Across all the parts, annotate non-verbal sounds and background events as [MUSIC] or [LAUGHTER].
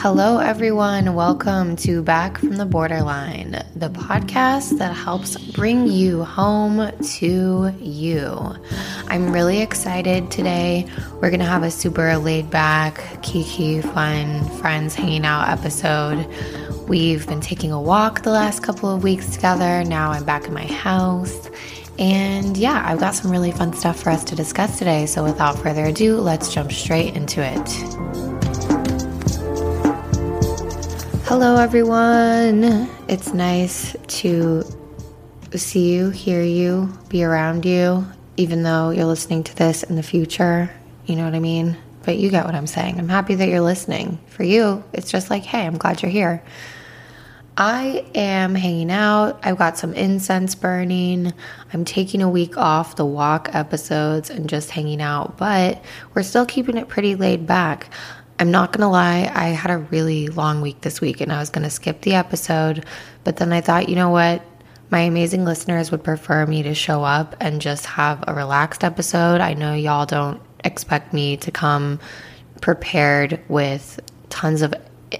Hello, everyone. Welcome to Back from the Borderline, the podcast that helps bring you home to you. I'm really excited today. We're going to have a super laid back, kiki, fun, friends hanging out episode. We've been taking a walk the last couple of weeks together. Now I'm back in my house. And yeah, I've got some really fun stuff for us to discuss today. So without further ado, let's jump straight into it. Hello, everyone. It's nice to see you, hear you, be around you, even though you're listening to this in the future. You know what I mean? But you get what I'm saying. I'm happy that you're listening. For you, it's just like, hey, I'm glad you're here. I am hanging out. I've got some incense burning. I'm taking a week off the walk episodes and just hanging out, but we're still keeping it pretty laid back. I'm not going to lie, I had a really long week this week and I was going to skip the episode, but then I thought, you know what? My amazing listeners would prefer me to show up and just have a relaxed episode. I know y'all don't expect me to come prepared with tons of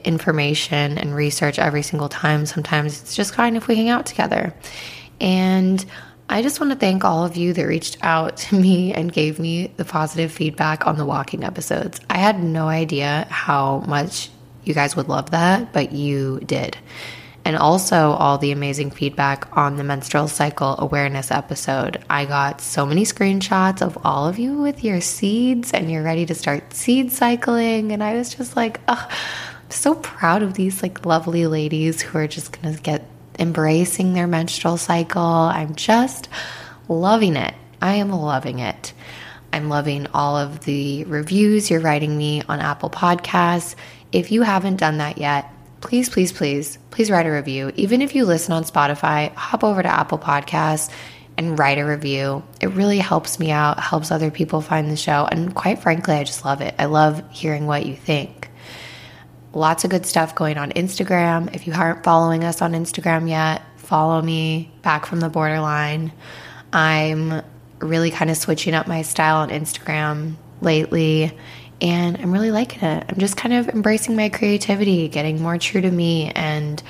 information and research every single time. Sometimes it's just fine if we hang out together. And I just want to thank all of you that reached out to me and gave me the positive feedback on the walking episodes. I had no idea how much you guys would love that, but you did. And also, all the amazing feedback on the menstrual cycle awareness episode. I got so many screenshots of all of you with your seeds and you're ready to start seed cycling. And I was just like, oh, I'm so proud of these like lovely ladies who are just gonna get embracing their menstrual cycle. I'm just loving it. I am loving it. I'm loving all of the reviews you're writing me on Apple Podcasts. If you haven't done that yet, please, please, please, please write a review. Even if you listen on Spotify, hop over to Apple Podcasts and write a review. It really helps me out, helps other people find the show. And quite frankly, I just love it. I love hearing what you think. Lots of good stuff going on Instagram. If you aren't following us on Instagram yet, follow me back from the borderline. I'm really kind of switching up my style on Instagram lately and I'm really liking it. I'm just kind of embracing my creativity, getting more true to me, and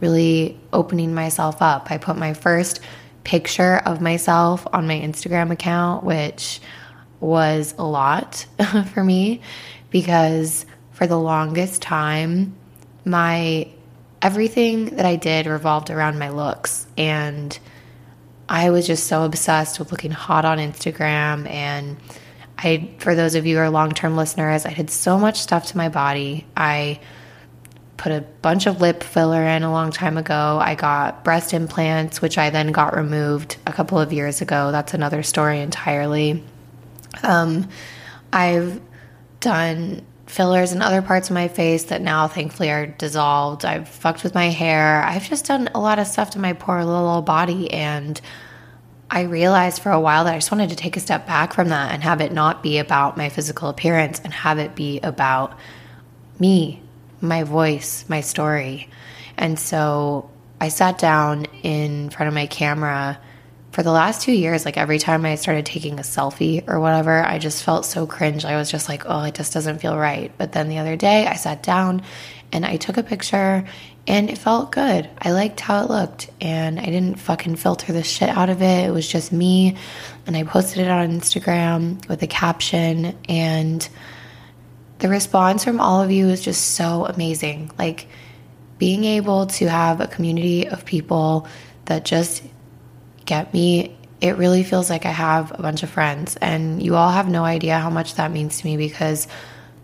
really opening myself up. I put my first picture of myself on my Instagram account, which was a lot [LAUGHS] for me because for the longest time, my everything that I did revolved around my looks. And I was just so obsessed with looking hot on Instagram. And I, for those of you who are long term listeners, I did so much stuff to my body. I put a bunch of lip filler in a long time ago. I got breast implants, which I then got removed a couple of years ago. That's another story entirely. Um, I've done fillers in other parts of my face that now thankfully are dissolved. I've fucked with my hair. I've just done a lot of stuff to my poor little body. And I realized for a while that I just wanted to take a step back from that and have it not be about my physical appearance and have it be about me, my voice, my story. And so I sat down in front of my camera for the last two years, like every time I started taking a selfie or whatever, I just felt so cringe. I was just like, oh, it just doesn't feel right. But then the other day, I sat down and I took a picture and it felt good. I liked how it looked and I didn't fucking filter the shit out of it. It was just me. And I posted it on Instagram with a caption and the response from all of you is just so amazing. Like being able to have a community of people that just get me, it really feels like I have a bunch of friends. And you all have no idea how much that means to me because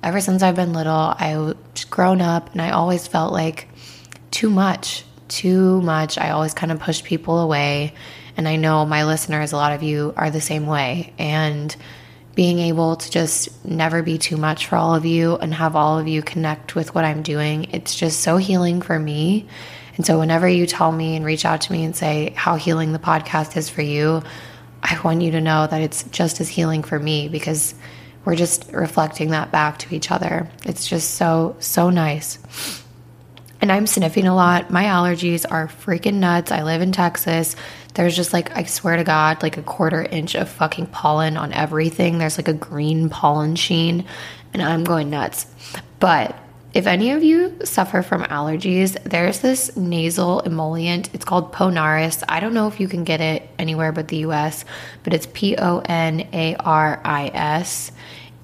ever since I've been little, I've grown up and I always felt like too much, too much. I always kind of pushed people away. And I know my listeners, a lot of you are the same way. And being able to just never be too much for all of you and have all of you connect with what I'm doing. It's just so healing for me. And so, whenever you tell me and reach out to me and say how healing the podcast is for you, I want you to know that it's just as healing for me because we're just reflecting that back to each other. It's just so, so nice. And I'm sniffing a lot. My allergies are freaking nuts. I live in Texas. There's just like, I swear to God, like a quarter inch of fucking pollen on everything. There's like a green pollen sheen, and I'm going nuts. But if any of you suffer from allergies, there's this nasal emollient. It's called Ponaris. I don't know if you can get it anywhere but the US, but it's P O N A R I S.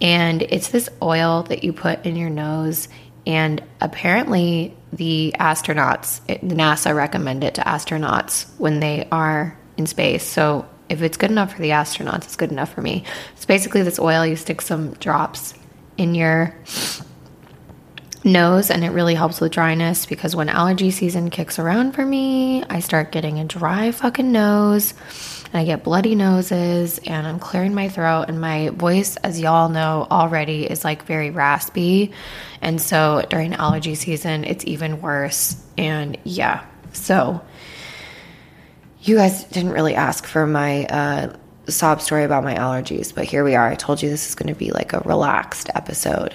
And it's this oil that you put in your nose. And apparently, the astronauts, NASA recommend it to astronauts when they are in space. So if it's good enough for the astronauts, it's good enough for me. It's basically this oil, you stick some drops in your nose and it really helps with dryness because when allergy season kicks around for me, I start getting a dry fucking nose and I get bloody noses and I'm clearing my throat and my voice as y'all know already is like very raspy. And so during allergy season, it's even worse. And yeah. So you guys didn't really ask for my uh sob story about my allergies, but here we are. I told you this is going to be like a relaxed episode.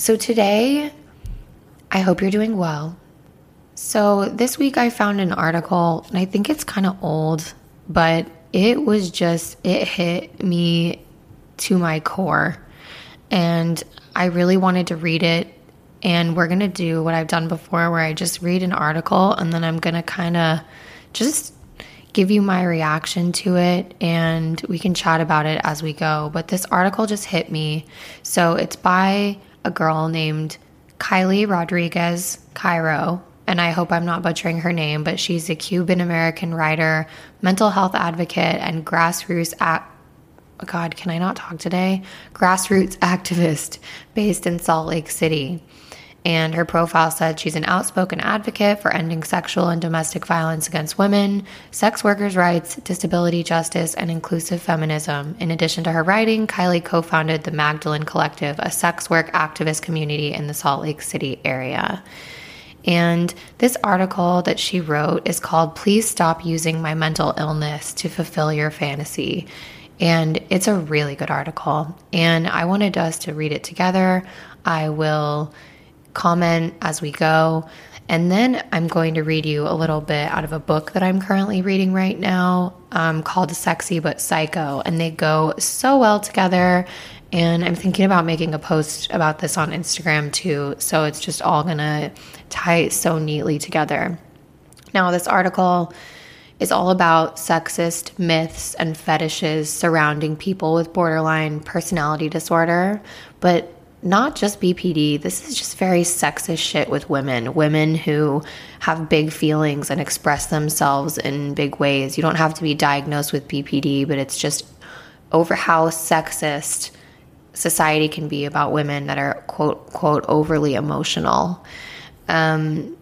So today, I hope you're doing well. So this week I found an article, and I think it's kind of old, but it was just, it hit me to my core. And I really wanted to read it. And we're going to do what I've done before, where I just read an article and then I'm going to kind of just give you my reaction to it and we can chat about it as we go. But this article just hit me. So it's by a girl named Kyli Rodriguez Cayro. And I hope I'm not butchering her name, but she's a Cuban American writer, mental health advocate, and grassroots act. God, can I not talk today? Grassroots activist based in Salt Lake City. And her profile said she's an outspoken advocate for ending sexual and domestic violence against women, sex workers' rights, disability justice, and inclusive feminism. In addition to her writing, Kyli co founded the Magdalene Collective, a sex work activist community in the Salt Lake City area. And this article that she wrote is called Please Stop Using My Mental Illness to Fulfill Your Fantasy. And it's a really good article. And I wanted us to read it together. I will comment as we go. And then I'm going to read you a little bit out of a book that I'm currently reading right now um, called Sexy But Psycho. And they go so well together. And I'm thinking about making a post about this on Instagram too. So it's just all going to tie so neatly together. Now, this article is all about sexist myths and fetishes surrounding people with borderline personality disorder. But not just BPD, this is just very sexist shit with women. Women who have big feelings and express themselves in big ways. You don't have to be diagnosed with BPD, but it's just over how sexist society can be about women that are quote quote overly emotional. Um,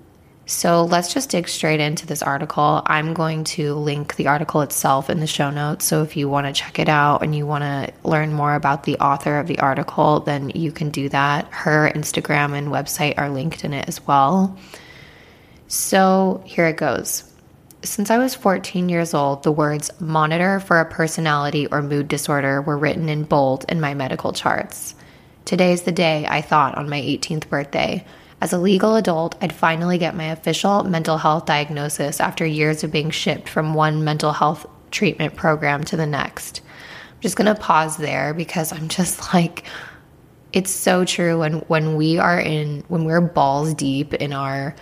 so let's just dig straight into this article. I'm going to link the article itself in the show notes. So if you want to check it out and you want to learn more about the author of the article, then you can do that. Her Instagram and website are linked in it as well. So here it goes. Since I was 14 years old, the words monitor for a personality or mood disorder were written in bold in my medical charts. Today's the day, I thought, on my 18th birthday. As a legal adult, I'd finally get my official mental health diagnosis after years of being shipped from one mental health treatment program to the next. I'm just going to pause there because I'm just [LAUGHS] like it's so true when when we are in when we're balls deep in our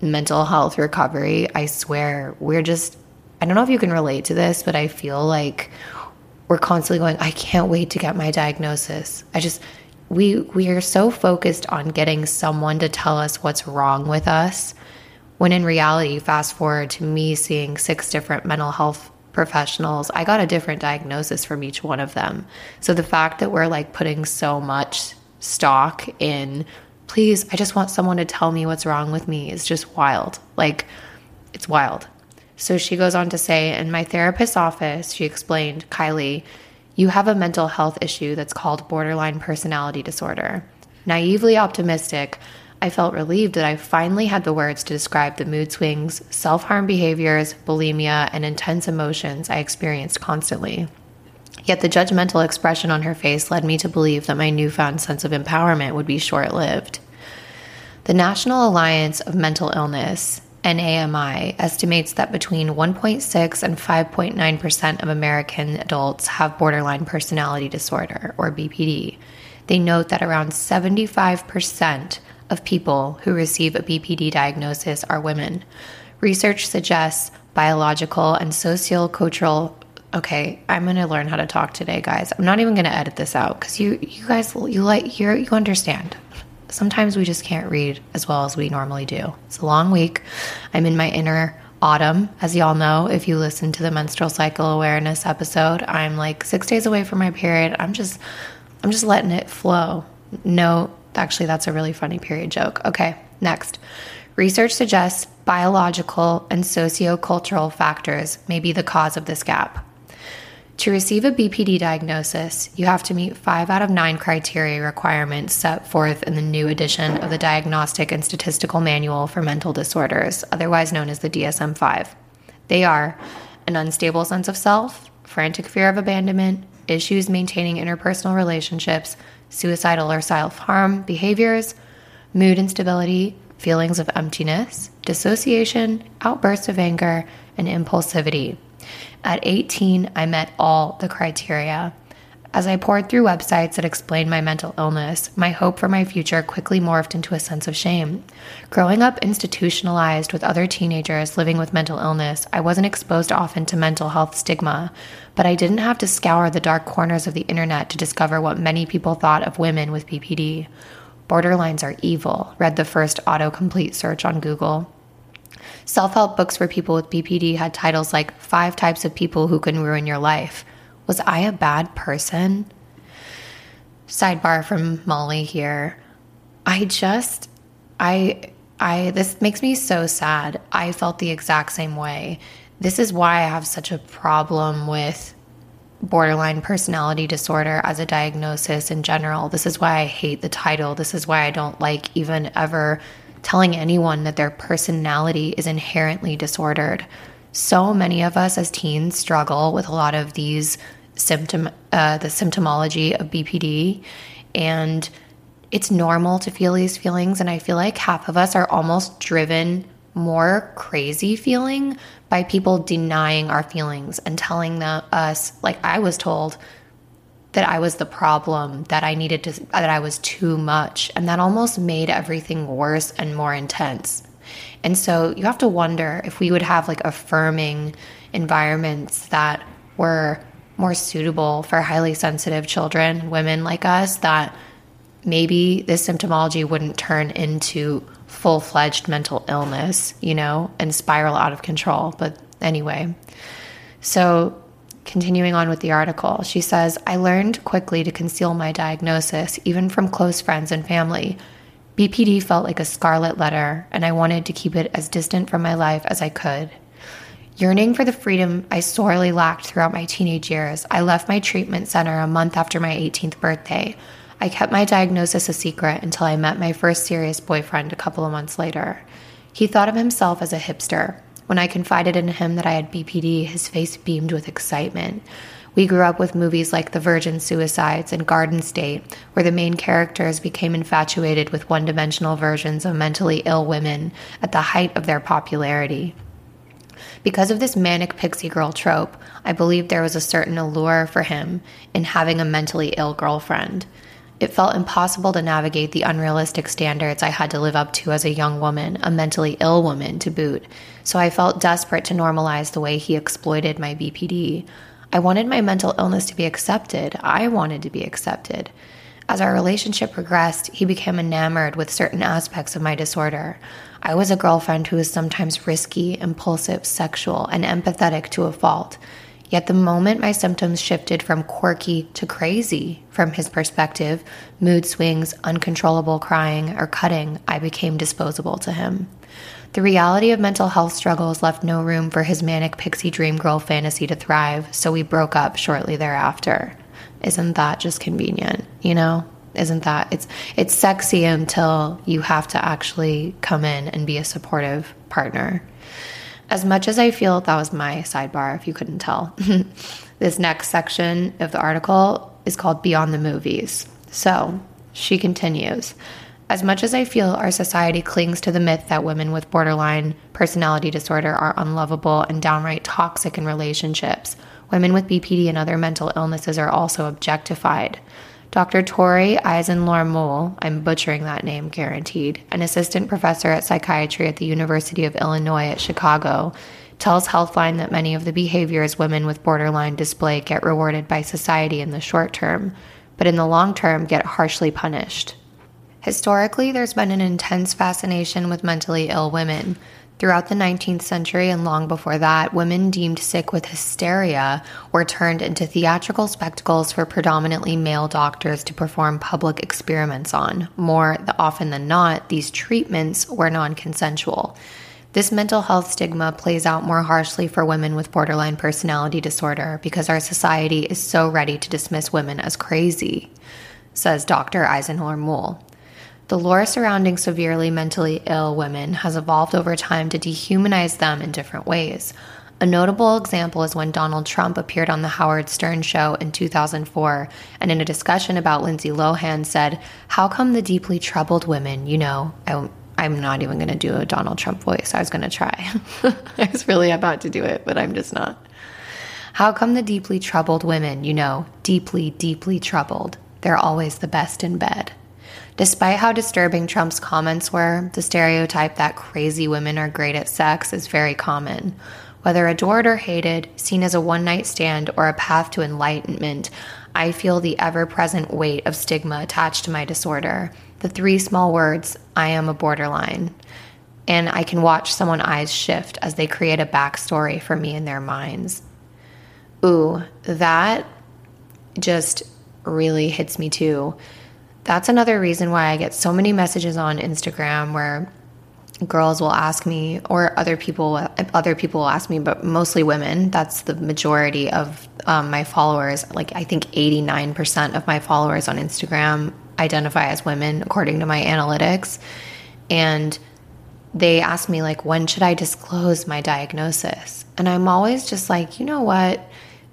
mental health recovery, I swear we're just I don't know if you can relate to this, but I feel like we're constantly going, I can't wait to get my diagnosis. I just we we are so focused on getting someone to tell us what's wrong with us when in reality fast forward to me seeing six different mental health professionals i got a different diagnosis from each one of them. So the fact that we're like putting so much stock in please i just want someone to tell me what's wrong with me is just wild. Like it's wild. So she goes on to say in my therapist's office she explained kyli you have a mental health issue that's called borderline personality disorder. Naively optimistic, I felt relieved that I finally had the words to describe the mood swings, self harm behaviors, bulimia, and intense emotions I experienced constantly. Yet the judgmental expression on her face led me to believe that my newfound sense of empowerment would be short lived. The National Alliance of Mental Illness NAMI estimates that between 1.6 and 5.9% of American adults have borderline personality disorder, or BPD. They note that around 75% of people who receive a BPD diagnosis are women. Research suggests biological and sociocultural okay i'm to learn how to talk today guys i'm not even to edit this out because you you guys you like you you understand sometimes we just can't read as well as we normally do. It's a long week. I'm in my inner autumn, as y'all know, if you listen to the menstrual cycle awareness episode. I'm like six days away from my period. I'm just, I'm just letting it flow. No, actually, that's a really funny period joke. Okay, next. Research suggests biological and sociocultural factors may be the cause of this gap. To receive a BPD diagnosis, you have to meet five out of nine criteria requirements set forth in the new edition of the Diagnostic and Statistical Manual for Mental Disorders, otherwise known as the DSM 5. They are an unstable sense of self, frantic fear of abandonment, issues maintaining interpersonal relationships, suicidal or self harm behaviors, mood instability, feelings of emptiness, dissociation, outbursts of anger, and impulsivity. At 18, I met all the criteria. As I poured through websites that explained my mental illness, my hope for my future quickly morphed into a sense of shame. Growing up institutionalized with other teenagers living with mental illness, I wasn't exposed often to mental health stigma, but I didn't have to scour the dark corners of the internet to discover what many people thought of women with BPD. Borderlines are evil, read the first autocomplete search on Google. Self help books for people with BPD had titles like Five Types of People Who Can Ruin Your Life. Was I a bad person? Sidebar from Molly here. I just, I, I, this makes me so sad. I felt the exact same way. This is why I have such a problem with borderline personality disorder as a diagnosis in general. This is why I hate the title. This is why I don't like even ever telling anyone that their personality is inherently disordered. So many of us as teens struggle with a lot of these symptom, uh, the symptomology of BPD, and it's normal to feel these feelings. And I feel like half of us are almost driven more crazy feeling by people denying our feelings and telling us, like I was told, that I was the problem, that I needed to, that I was too much. And that almost made everything worse and more intense. And so you have to wonder if we would have like affirming environments that were more suitable for highly sensitive children, women like us, that maybe this symptomology wouldn't turn into full fledged mental illness, you know, and spiral out of control. But anyway, so continuing on with the article, she says, I learned quickly to conceal my diagnosis, even from close friends and family. BPD felt like a scarlet letter, and I wanted to keep it as distant from my life as I could. Yearning for the freedom I sorely lacked throughout my teenage years, I left my treatment center a month after my 18th birthday. I kept my diagnosis a secret until I met my first serious boyfriend a couple of months later. He thought of himself as a hipster. When I confided in him that I had BPD, his face beamed with excitement. We grew up with movies like The Virgin Suicides and Garden State, where the main characters became infatuated with one dimensional versions of mentally ill women at the height of their popularity. Because of this manic pixie girl trope, I believed there was a certain allure for him in having a mentally ill girlfriend. It felt impossible to navigate the unrealistic standards I had to live up to as a young woman, a mentally ill woman to boot, so I felt desperate to normalize the way he exploited my BPD. I wanted my mental illness to be accepted. I wanted to be accepted. As our relationship progressed, he became enamored with certain aspects of my disorder. I was a girlfriend who was sometimes risky, impulsive, sexual, and empathetic to a fault. Yet the moment my symptoms shifted from quirky to crazy, from his perspective, mood swings, uncontrollable crying, or cutting, I became disposable to him. The reality of mental health struggles left no room for his manic pixie dream girl fantasy to thrive, so we broke up shortly thereafter. Isn't that just convenient, you know? isn't that it's it's sexy until you have to actually come in and be a supportive partner as much as i feel that was my sidebar if you couldn't tell [LAUGHS] this next section of the article is called beyond the movies so she continues as much as I feel our society clings to the myth that women with borderline personality disorder are unlovable and downright toxic in relationships, women with BPD and other mental illnesses are also objectified. Dr. Tori Eisenlohr I'm butchering that name guaranteed, an assistant professor at psychiatry at the University of Illinois at Chicago, tells Healthline that many of the behaviors women with borderline display get rewarded by society in the short term, but in the long term get harshly punished. Historically, there's been an intense fascination with mentally ill women. Throughout the 19th century and long before that, women deemed sick with hysteria were turned into theatrical spectacles for predominantly male doctors to perform public experiments on. More often than not, these treatments were non consensual. This mental health stigma plays out more harshly for women with borderline personality disorder because our society is so ready to dismiss women as crazy, says Dr. Eisenlohr Moul. The lore surrounding severely mentally ill women has evolved over time to dehumanize them in different ways. A notable example is when Donald Trump appeared on The Howard Stern Show in 2004 and in a discussion about Lindsay Lohan said, How come the deeply troubled women, you know, I, I'm not even going to do a Donald Trump voice. I was going to try. [LAUGHS] I was really about to do it, but I'm just not. How come the deeply troubled women, you know, deeply, deeply troubled, they're always the best in bed? Despite how disturbing Trump's comments were, the stereotype that crazy women are great at sex is very common. Whether adored or hated, seen as a one night stand or a path to enlightenment, I feel the ever present weight of stigma attached to my disorder. The three small words, I am a borderline. And I can watch someone's eyes shift as they create a backstory for me in their minds. Ooh, that just really hits me too that's another reason why I get so many messages on Instagram where girls will ask me or other people other people will ask me but mostly women. That's the majority of um, my followers. Like i think 89% of my followers on instagram identify as women according to my analytics. And they ask me like when should i disclose my diagnosis? And i'm always just like you know what?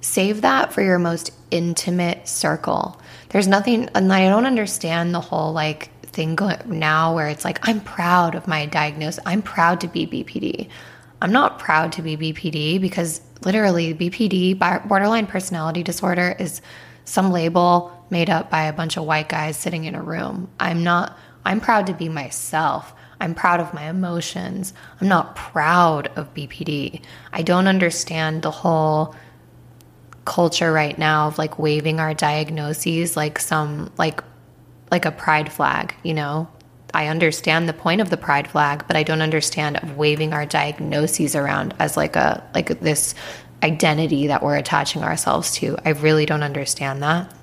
Save that for your most intimate circle there's nothing, and I don't understand the whole like thing going now where it's like, I'm proud of my diagnosis. I'm proud to be BPD. I'm not proud to be BPD because literally BPD, borderline personality disorder, is some label made up by a bunch of white guys sitting in a room. I'm not, I'm proud to be myself. I'm proud of my emotions. I'm not proud of BPD. I don't understand the whole culture right now of like waving our diagnoses like some like like a pride flag, you know? I understand the point of the pride flag, but I don't understand of waving our diagnoses around as like a like this identity that we're attaching ourselves to. I really don't understand that.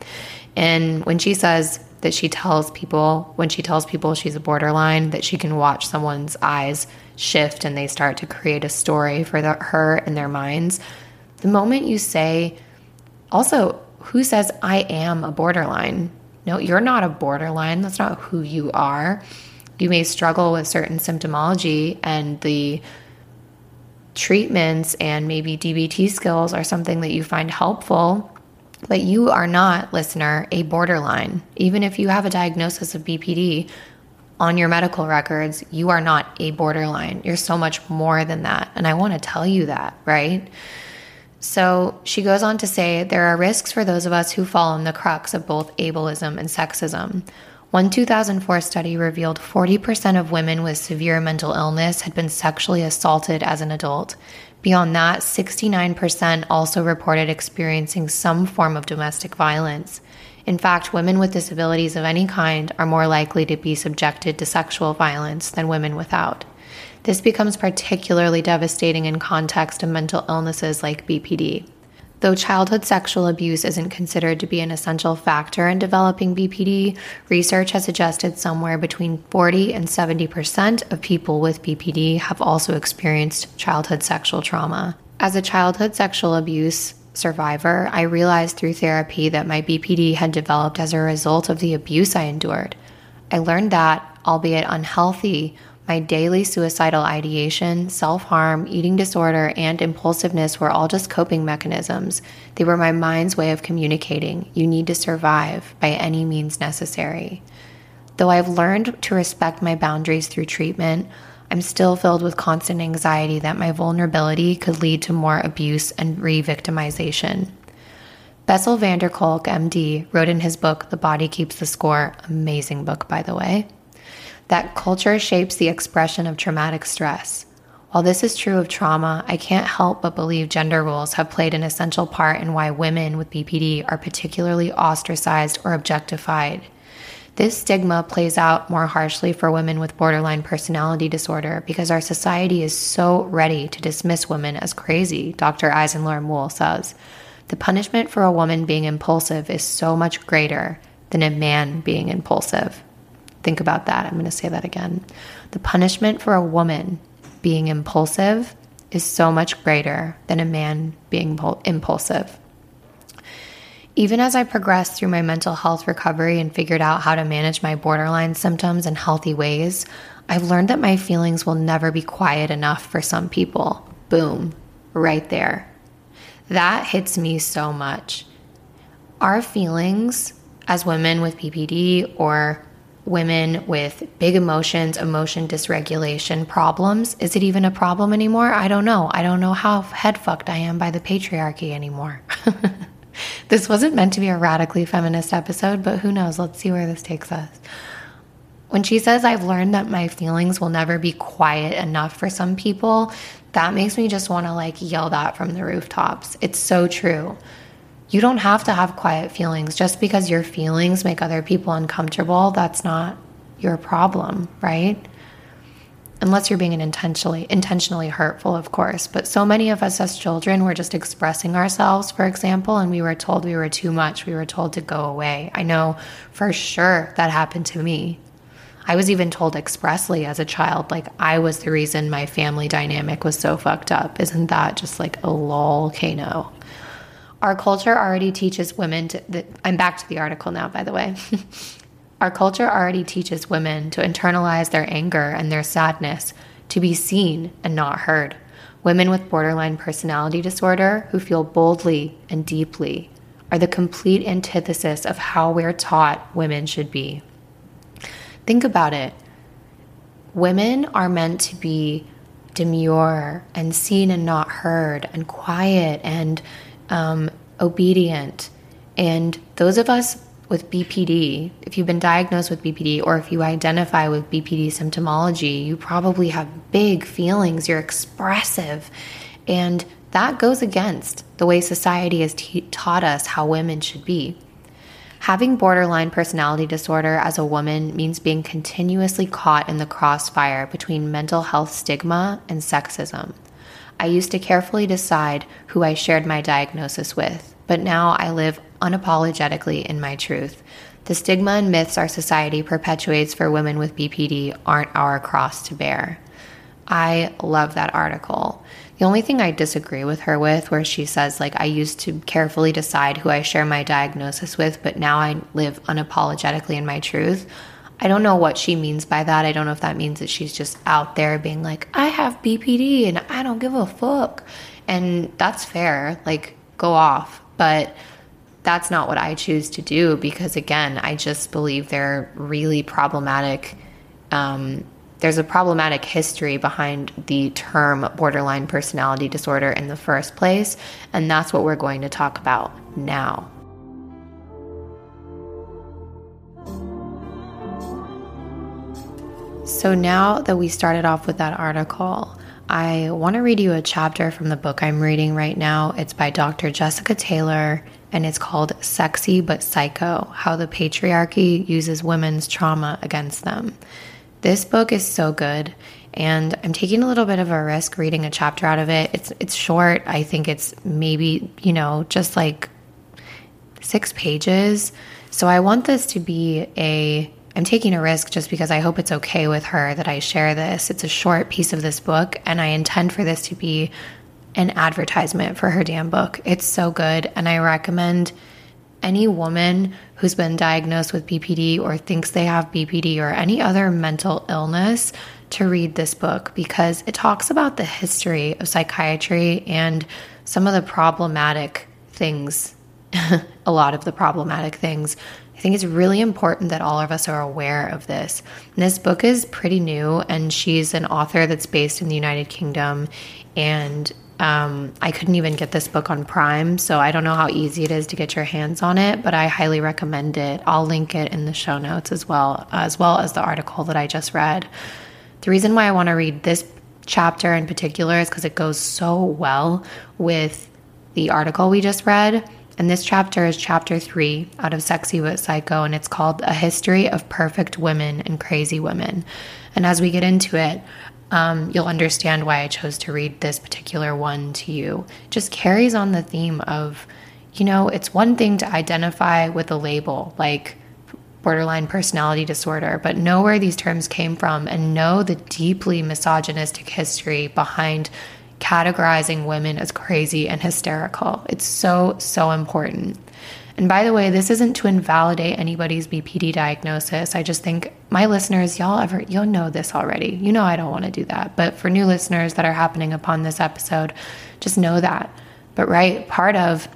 And when she says that she tells people, when she tells people she's a borderline, that she can watch someone's eyes shift and they start to create a story for the, her in their minds. The moment you say, also, who says I am a borderline? No, you're not a borderline. That's not who you are. You may struggle with certain symptomology, and the treatments and maybe DBT skills are something that you find helpful. But you are not, listener, a borderline. Even if you have a diagnosis of BPD on your medical records, you are not a borderline. You're so much more than that. And I want to tell you that, right? So she goes on to say there are risks for those of us who fall in the crux of both ableism and sexism. One 2004 study revealed 40% of women with severe mental illness had been sexually assaulted as an adult. Beyond that, 69% also reported experiencing some form of domestic violence. In fact, women with disabilities of any kind are more likely to be subjected to sexual violence than women without. This becomes particularly devastating in context of mental illnesses like BPD. Though childhood sexual abuse isn't considered to be an essential factor in developing BPD, research has suggested somewhere between 40 and 70% of people with BPD have also experienced childhood sexual trauma. As a childhood sexual abuse survivor, I realized through therapy that my BPD had developed as a result of the abuse I endured. I learned that, albeit unhealthy, my daily suicidal ideation, self harm, eating disorder, and impulsiveness were all just coping mechanisms. They were my mind's way of communicating you need to survive by any means necessary. Though I've learned to respect my boundaries through treatment, I'm still filled with constant anxiety that my vulnerability could lead to more abuse and re victimization. Bessel van der Kolk, MD, wrote in his book, The Body Keeps the Score, amazing book, by the way that culture shapes the expression of traumatic stress. While this is true of trauma, I can't help but believe gender roles have played an essential part in why women with BPD are particularly ostracized or objectified. This stigma plays out more harshly for women with borderline personality disorder because our society is so ready to dismiss women as crazy, Dr. Eisenlohr Moul says. The punishment for a woman being impulsive is so much greater than a man being impulsive. Think about that. I'm going to say that again. The punishment for a woman being impulsive is so much greater than a man being impulsive. Even as I progressed through my mental health recovery and figured out how to manage my borderline symptoms in healthy ways, I've learned that my feelings will never be quiet enough for some people. Boom, right there. That hits me so much. Our feelings as women with BPD or women with big emotions, emotion dysregulation problems. Is it even a problem anymore? I don't know. I don't know how head fucked I am by the patriarchy anymore. [LAUGHS] this wasn't meant to be a radically feminist episode, but who knows? Let's see where this takes us. When she says, I've learned that my feelings will never be quiet enough for some people, that makes me just want to like yell that from the rooftops. It's so true. You don't have to have quiet feelings. Just because your feelings make other people uncomfortable, that's not your problem, right? Unless you're being intentionally intentionally hurtful, of course. But so many of us as children were just expressing ourselves, for example, and we were told we were too much. We were told to go away. I know for sure that happened to me. I was even told expressly as a child, like I was the reason my family dynamic was so fucked up. Isn't that just like a lol, Kano? Our culture already teaches women to, the, I'm back to the article now, by the way. [LAUGHS] Our culture already teaches women to internalize their anger and their sadness to be seen and not heard. Women with borderline personality disorder who feel boldly and deeply are the complete antithesis of how we're taught women should be. Think about it. Women are meant to be demure and seen and not heard and quiet and um, obedient. And those of us with BPD, if you've been diagnosed with BPD or if you identify with BPD symptomology, you probably have big feelings, you're expressive. And that goes against the way society has t- taught us how women should be. Having borderline personality disorder as a woman means being continuously caught in the crossfire between mental health stigma and sexism. I used to carefully decide who I shared my diagnosis with, but now I live unapologetically in my truth. The stigma and myths our society perpetuates for women with BPD aren't our cross to bear. I love that article. The only thing I disagree with her with, where she says, like, I used to carefully decide who I share my diagnosis with, but now I live unapologetically in my truth. I don't know what she means by that. I don't know if that means that she's just out there being like, I have BPD and I don't give a fuck. And that's fair. Like, go off. But that's not what I choose to do because, again, I just believe they're really problematic um, there's a problematic history behind the term borderline personality disorder in the first place, and that's what we're going to talk about now. So, now that we started off with that article, I want to read you a chapter from the book I'm reading right now. It's by Dr. Jessica Taylor, and it's called Sexy but Psycho How the Patriarchy Uses Women's Trauma Against Them. This book is so good and I'm taking a little bit of a risk reading a chapter out of it. It's it's short. I think it's maybe, you know, just like 6 pages. So I want this to be a I'm taking a risk just because I hope it's okay with her that I share this. It's a short piece of this book and I intend for this to be an advertisement for her damn book. It's so good and I recommend any woman who's been diagnosed with BPD or thinks they have BPD or any other mental illness to read this book because it talks about the history of psychiatry and some of the problematic things, [LAUGHS] a lot of the problematic things. Think it's really important that all of us are aware of this. And this book is pretty new, and she's an author that's based in the United Kingdom. And um, I couldn't even get this book on Prime, so I don't know how easy it is to get your hands on it, but I highly recommend it. I'll link it in the show notes as well, as well as the article that I just read. The reason why I want to read this chapter in particular is because it goes so well with the article we just read. And this chapter is chapter three out of Sexy but Psycho, and it's called A History of Perfect Women and Crazy Women. And as we get into it, um, you'll understand why I chose to read this particular one to you. Just carries on the theme of, you know, it's one thing to identify with a label like borderline personality disorder, but know where these terms came from and know the deeply misogynistic history behind categorizing women as crazy and hysterical. It's so, so important. And by the way, this isn't to invalidate anybody's BPD diagnosis. I just think my listeners, y'all ever, you'll know this already. You know, I don't want to do that. But for new listeners that are happening upon this episode, just know that. But right, part of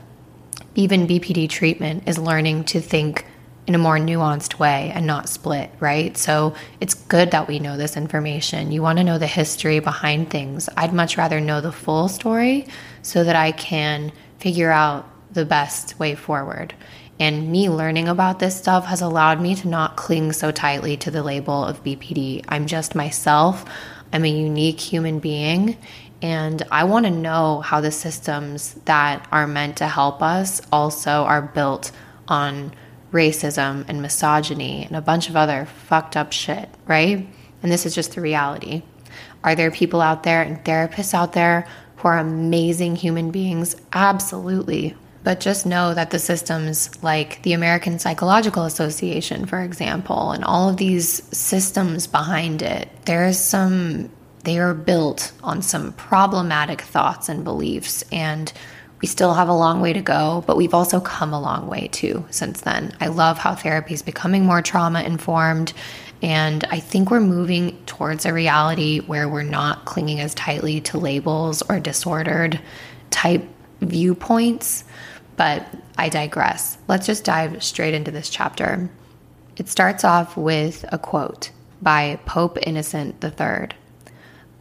even BPD treatment is learning to think in a more nuanced way and not split, right? So it's good that we know this information. You want to know the history behind things. I'd much rather know the full story so that I can figure out the best way forward. And me learning about this stuff has allowed me to not cling so tightly to the label of BPD. I'm just myself, I'm a unique human being. And I want to know how the systems that are meant to help us also are built on racism and misogyny and a bunch of other fucked up shit, right? And this is just the reality. Are there people out there and therapists out there who are amazing human beings? Absolutely. But just know that the systems like the American Psychological Association, for example, and all of these systems behind it, there's some, they are built on some problematic thoughts and beliefs. And we still have a long way to go, but we've also come a long way too since then. I love how therapy is becoming more trauma informed. And I think we're moving towards a reality where we're not clinging as tightly to labels or disordered type viewpoints but I digress. Let's just dive straight into this chapter. It starts off with a quote by Pope Innocent III.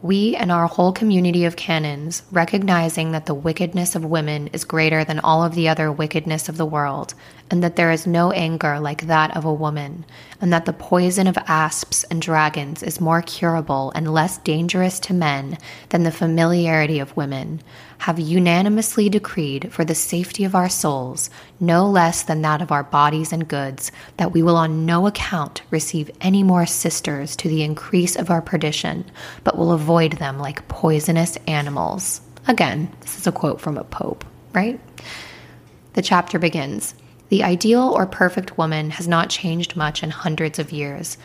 We and our whole community of canons, recognizing that the wickedness of women is greater than all of the other wickedness of the world, and that there is no anger like that of a woman, and that the poison of asps and dragons is more curable and less dangerous to men than the familiarity of women, have unanimously decreed for the safety of our souls, no less than that of our bodies and goods, that we will on no account receive any more sisters to the increase of our perdition, but will avoid them like poisonous animals. Again, this is a quote from a pope, right? The chapter begins. The ideal or perfect woman has not changed much in hundreds of years.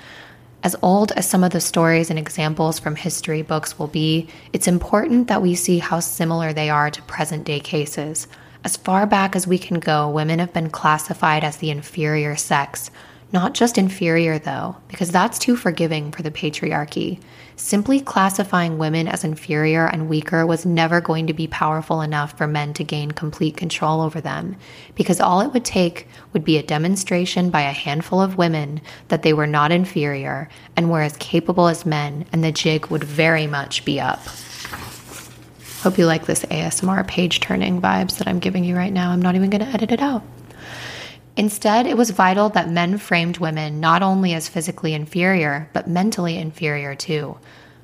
As old as some of the stories and examples from history books will be, it's important that we see how similar they are to present day cases. As far back as we can go, women have been classified as the inferior sex, not just inferior, though, because that's too forgiving for the patriarchy. Simply classifying women as inferior and weaker was never going to be powerful enough for men to gain complete control over them, because all it would take would be a demonstration by a handful of women that they were not inferior and were as capable as men, and the jig would very much be up. Hope you like this ASMR page turning vibes that I'm giving you right now. I'm not even going to edit it out. Instead, it was vital that men framed women not only as physically inferior, but mentally inferior too.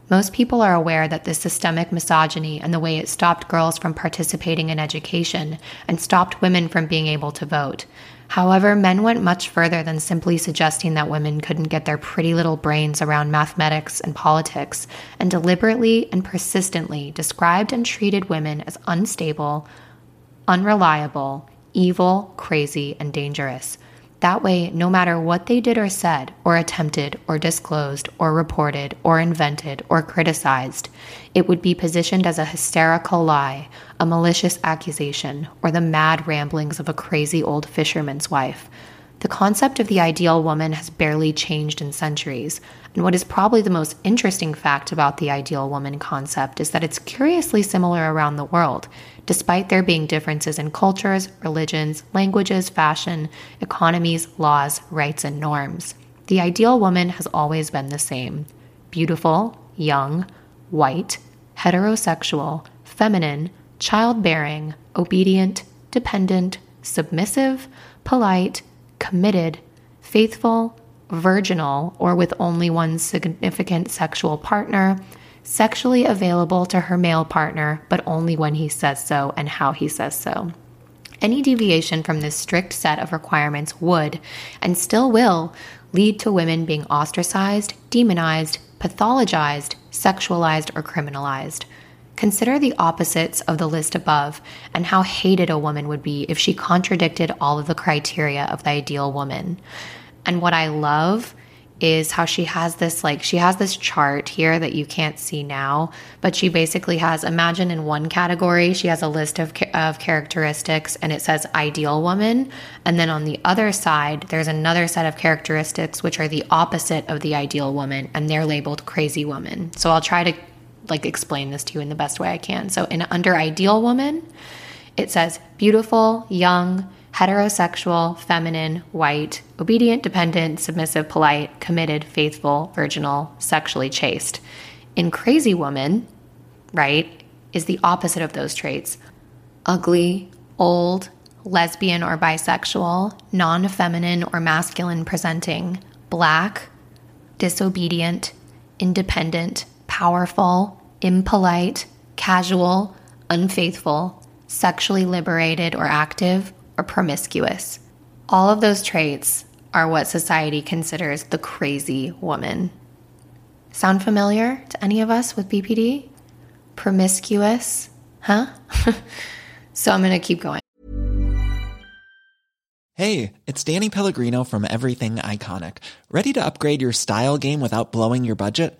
Most people are aware that this systemic misogyny and the way it stopped girls from participating in education and stopped women from being able to vote. However, men went much further than simply suggesting that women couldn't get their pretty little brains around mathematics and politics, and deliberately and persistently described and treated women as unstable, unreliable, evil, crazy, and dangerous. That way, no matter what they did or said, or attempted, or disclosed, or reported, or invented, or criticized, it would be positioned as a hysterical lie, a malicious accusation, or the mad ramblings of a crazy old fisherman's wife. The concept of the ideal woman has barely changed in centuries, and what is probably the most interesting fact about the ideal woman concept is that it's curiously similar around the world, despite there being differences in cultures, religions, languages, fashion, economies, laws, rights, and norms. The ideal woman has always been the same beautiful, young, white, heterosexual, feminine, childbearing, obedient, dependent, submissive, polite, committed, faithful, virginal, or with only one significant sexual partner, sexually available to her male partner, but only when he says so and how he says so. Any deviation from this strict set of requirements would, and still will, lead to women being ostracized, demonized, pathologized, sexualized, or criminalized. Consider the opposites of the list above and how hated a woman would be if she contradicted all of the criteria of the ideal woman. And what I love is how she has this like she has this chart here that you can't see now but she basically has imagine in one category she has a list of, of characteristics and it says ideal woman and then on the other side there's another set of characteristics which are the opposite of the ideal woman and they're labeled crazy woman so i'll try to like explain this to you in the best way I can. So in under ideal woman, it says beautiful, young, heterosexual, feminine, white, obedient, dependent, submissive, polite, committed, faithful, virginal, sexually chaste. In crazy woman, right, is the opposite of those traits. Ugly, old, lesbian or bisexual, non feminine or masculine presenting, black, disobedient, independent, powerful, impolite, casual, unfaithful, sexually liberated or active, or promiscuous. All of those traits are what society considers the crazy woman. Sound familiar to any of us with BPD? Promiscuous? Huh? [LAUGHS] so I'm going to keep going. Hey, it's Danny Pellegrino from Everything Iconic. Ready to upgrade your style game without blowing your budget?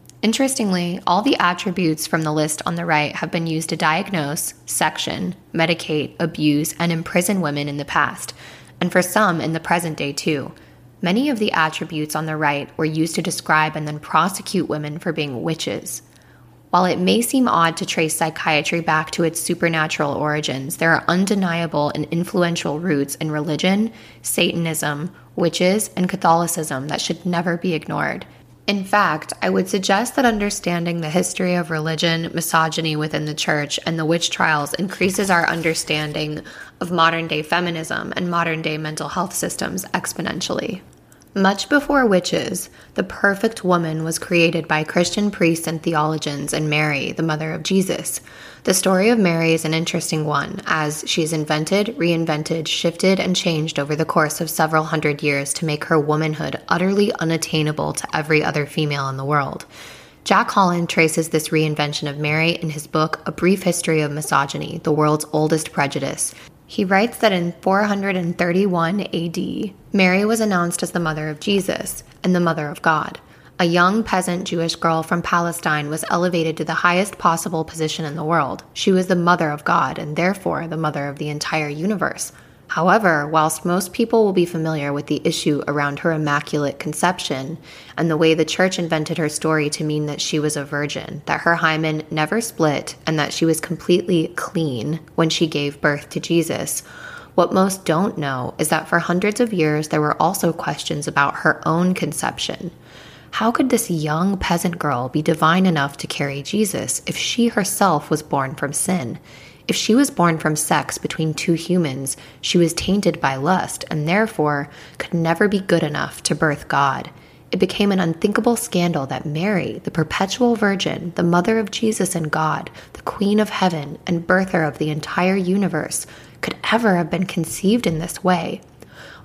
Interestingly, all the attributes from the list on the right have been used to diagnose, section, medicate, abuse, and imprison women in the past, and for some in the present day too. Many of the attributes on the right were used to describe and then prosecute women for being witches. While it may seem odd to trace psychiatry back to its supernatural origins, there are undeniable and influential roots in religion, Satanism, witches, and Catholicism that should never be ignored. In fact, I would suggest that understanding the history of religion, misogyny within the church, and the witch trials increases our understanding of modern day feminism and modern day mental health systems exponentially. Much before witches, the perfect woman was created by Christian priests and theologians and Mary, the mother of Jesus. The story of Mary is an interesting one, as she is invented, reinvented, shifted, and changed over the course of several hundred years to make her womanhood utterly unattainable to every other female in the world. Jack Holland traces this reinvention of Mary in his book, A Brief History of Misogyny, the World's Oldest Prejudice, he writes that in 431 AD, Mary was announced as the mother of Jesus and the mother of God. A young peasant Jewish girl from Palestine was elevated to the highest possible position in the world. She was the mother of God and therefore the mother of the entire universe. However, whilst most people will be familiar with the issue around her immaculate conception and the way the church invented her story to mean that she was a virgin, that her hymen never split, and that she was completely clean when she gave birth to Jesus, what most don't know is that for hundreds of years there were also questions about her own conception. How could this young peasant girl be divine enough to carry Jesus if she herself was born from sin? If she was born from sex between two humans, she was tainted by lust and therefore could never be good enough to birth God. It became an unthinkable scandal that Mary, the perpetual virgin, the mother of Jesus and God, the queen of heaven, and birther of the entire universe, could ever have been conceived in this way.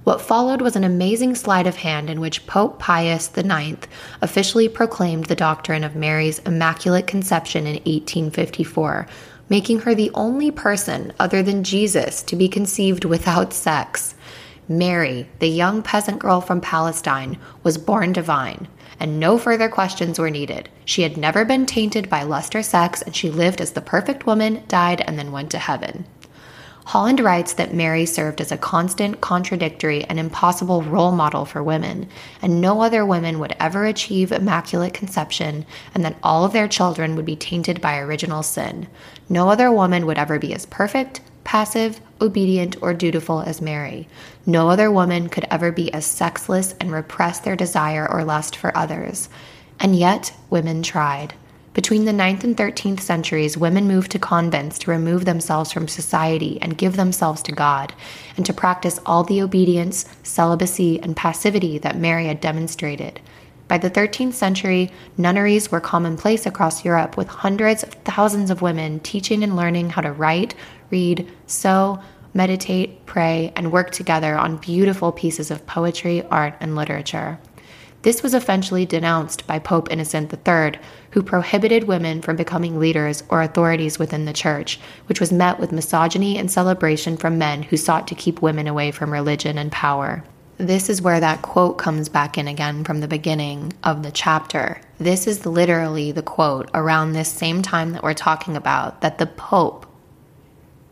What followed was an amazing sleight of hand in which Pope Pius IX officially proclaimed the doctrine of Mary's Immaculate Conception in 1854 making her the only person other than Jesus to be conceived without sex. Mary, the young peasant girl from Palestine, was born divine, and no further questions were needed. She had never been tainted by lust or sex, and she lived as the perfect woman, died, and then went to heaven. Holland writes that Mary served as a constant, contradictory, and impossible role model for women, and no other women would ever achieve immaculate conception, and that all of their children would be tainted by original sin. No other woman would ever be as perfect, passive, obedient, or dutiful as Mary. No other woman could ever be as sexless and repress their desire or lust for others. And yet, women tried. Between the 9th and 13th centuries, women moved to convents to remove themselves from society and give themselves to God, and to practice all the obedience, celibacy, and passivity that Mary had demonstrated. By the 13th century, nunneries were commonplace across Europe, with hundreds of thousands of women teaching and learning how to write, read, sew, meditate, pray, and work together on beautiful pieces of poetry, art, and literature. This was eventually denounced by Pope Innocent III, who prohibited women from becoming leaders or authorities within the church, which was met with misogyny and celebration from men who sought to keep women away from religion and power. This is where that quote comes back in again from the beginning of the chapter. This is literally the quote around this same time that we're talking about that the Pope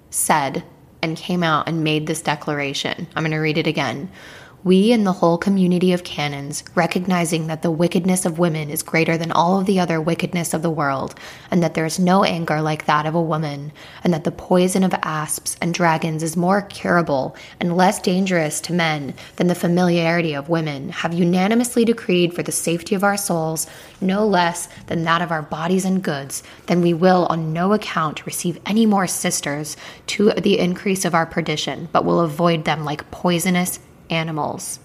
said and came out and made this declaration. I'm going to read it again we and the whole community of canons, recognizing that the wickedness of women is greater than all of the other wickedness of the world, and that there is no anger like that of a woman, and that the poison of asps and dragons is more curable and less dangerous to men than the familiarity of women, have unanimously decreed for the safety of our souls, no less than that of our bodies and goods, then we will on no account receive any more sisters to the increase of our perdition, but will avoid them like poisonous animals.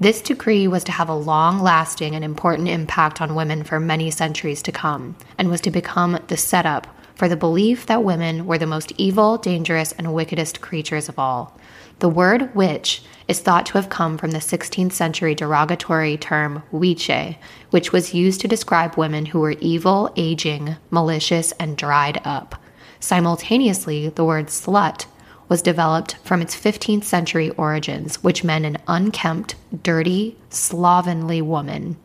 This decree was to have a long lasting and important impact on women for many centuries to come, and was to become the setup for the belief that women were the most evil, dangerous, and wickedest creatures of all. The word witch is thought to have come from the 16th century derogatory term wiche, which was used to describe women who were evil, aging, malicious, and dried up. Simultaneously, the word slut was developed from its 15th century origins, which meant an unkempt, dirty, slovenly woman.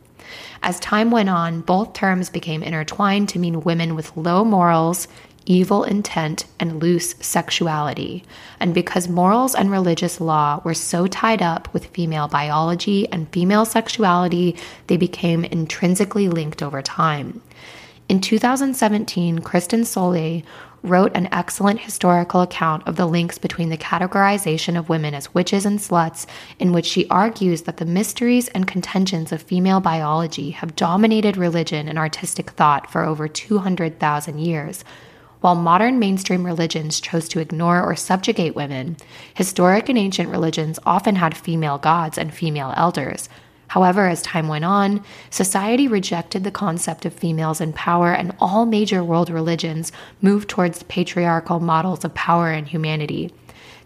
As time went on, both terms became intertwined to mean women with low morals, evil intent, and loose sexuality. And because morals and religious law were so tied up with female biology and female sexuality, they became intrinsically linked over time. In 2017, Kristen Sollée wrote an excellent historical account of the links between the categorization of women as witches and sluts, in which she argues that the mysteries and contentions of female biology have dominated religion and artistic thought for over 200,000 years. While modern mainstream religions chose to ignore or subjugate women, historic and ancient religions often had female gods and female elders. However, as time went on, society rejected the concept of females in power, and all major world religions moved towards patriarchal models of power and humanity.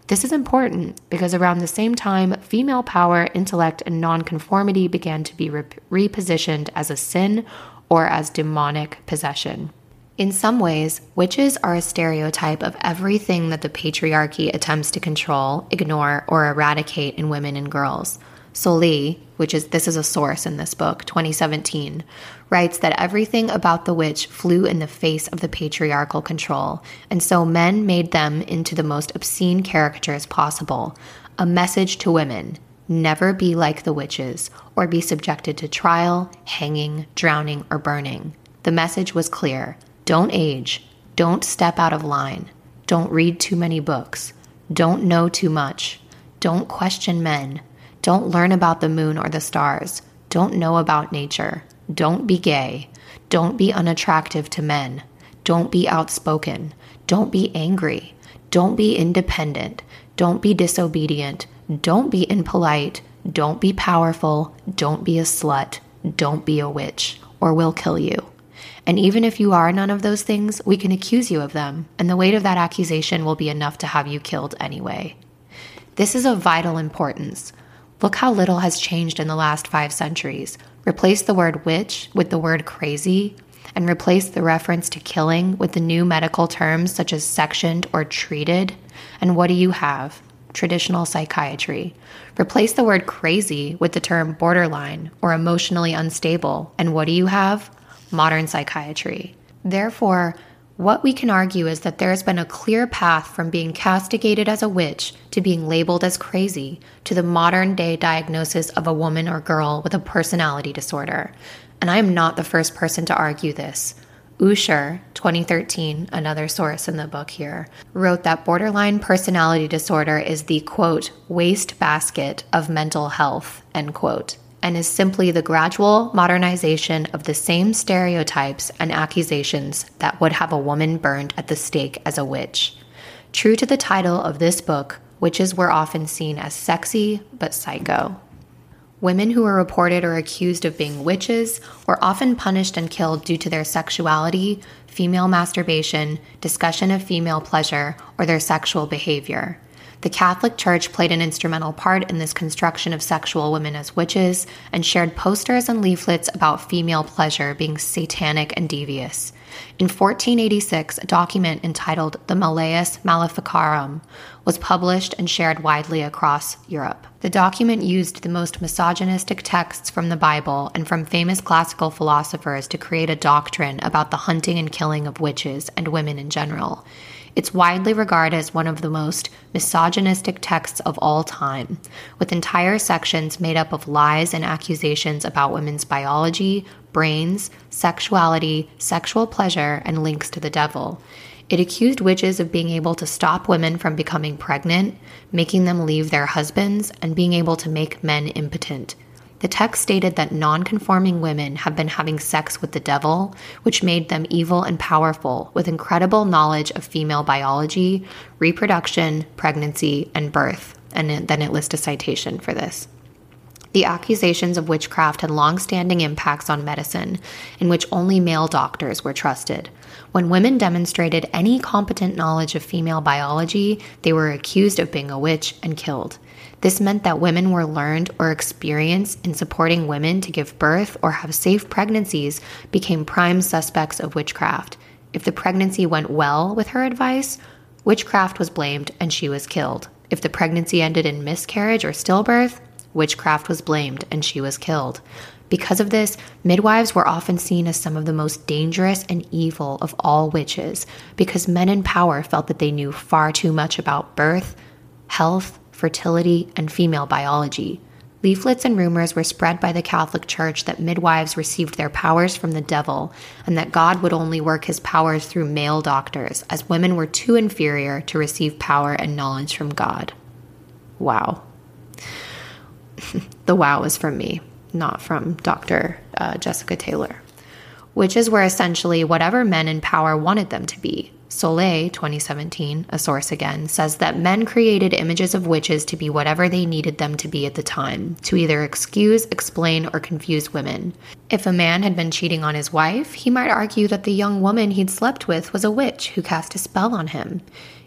This is important because around the same time, female power, intellect, and nonconformity began to be re- repositioned as a sin or as demonic possession. In some ways, witches are a stereotype of everything that the patriarchy attempts to control, ignore, or eradicate in women and girls. Sollée, which is this is a source in this book, 2017, writes that everything about the witch flew in the face of the patriarchal control, and so men made them into the most obscene caricatures possible. A message to women never be like the witches or be subjected to trial, hanging, drowning, or burning. The message was clear. Don't age, don't step out of line, don't read too many books, don't know too much, don't question men don't learn about the moon or the stars. Don't know about nature. Don't be gay. Don't be unattractive to men. Don't be outspoken. Don't be angry. Don't be independent. Don't be disobedient. Don't be impolite. Don't be powerful. Don't be a slut. Don't be a witch, or we'll kill you. And even if you are none of those things, we can accuse you of them, and the weight of that accusation will be enough to have you killed anyway. This is of vital importance. Look how little has changed in the last five centuries. Replace the word witch with the word crazy, and replace the reference to killing with the new medical terms such as sectioned or treated. And what do you have? Traditional psychiatry. Replace the word crazy with the term borderline or emotionally unstable. And what do you have? Modern psychiatry. Therefore, what we can argue is that there has been a clear path from being castigated as a witch to being labeled as crazy to the modern day diagnosis of a woman or girl with a personality disorder. And I am not the first person to argue this. Ussher, 2013, another source in the book here, wrote that borderline personality disorder is the quote, waste basket of mental health, end quote and is simply the gradual modernization of the same stereotypes and accusations that would have a woman burned at the stake as a witch. True to the title of this book, witches were often seen as sexy but psycho. Women who were reported or accused of being witches were often punished and killed due to their sexuality, female masturbation, discussion of female pleasure, or their sexual behavior. The Catholic Church played an instrumental part in this construction of sexual women as witches and shared posters and leaflets about female pleasure being satanic and devious. In 1486, a document entitled the Malleus Maleficarum was published and shared widely across Europe. The document used the most misogynistic texts from the Bible and from famous classical philosophers to create a doctrine about the hunting and killing of witches and women in general. It's widely regarded as one of the most misogynistic texts of all time, with entire sections made up of lies and accusations about women's biology, brains, sexuality, sexual pleasure, and links to the devil. It accused witches of being able to stop women from becoming pregnant, making them leave their husbands, and being able to make men impotent. The text stated that non-conforming women have been having sex with the devil, which made them evil and powerful with incredible knowledge of female biology, reproduction, pregnancy, and birth. And then it lists a citation for this. The accusations of witchcraft had long standing impacts on medicine, in which only male doctors were trusted. When women demonstrated any competent knowledge of female biology, they were accused of being a witch and killed. This meant that women were learned or experienced in supporting women to give birth or have safe pregnancies became prime suspects of witchcraft. If the pregnancy went well with her advice, witchcraft was blamed and she was killed. If the pregnancy ended in miscarriage or stillbirth, witchcraft was blamed and she was killed. Because of this, midwives were often seen as some of the most dangerous and evil of all witches because men in power felt that they knew far too much about birth, health, fertility, and female biology. Leaflets and rumors were spread by the Catholic Church that midwives received their powers from the devil and that God would only work his powers through male doctors, as women were too inferior to receive power and knowledge from God. Wow. [LAUGHS] the wow is from me, not from Dr. Uh, Jessica Taylor. Witches were essentially whatever men in power wanted them to be. Sollée, 2017, a source again, says that men created images of witches to be whatever they needed them to be at the time, to either excuse, explain, or confuse women. If a man had been cheating on his wife, he might argue that the young woman he'd slept with was a witch who cast a spell on him.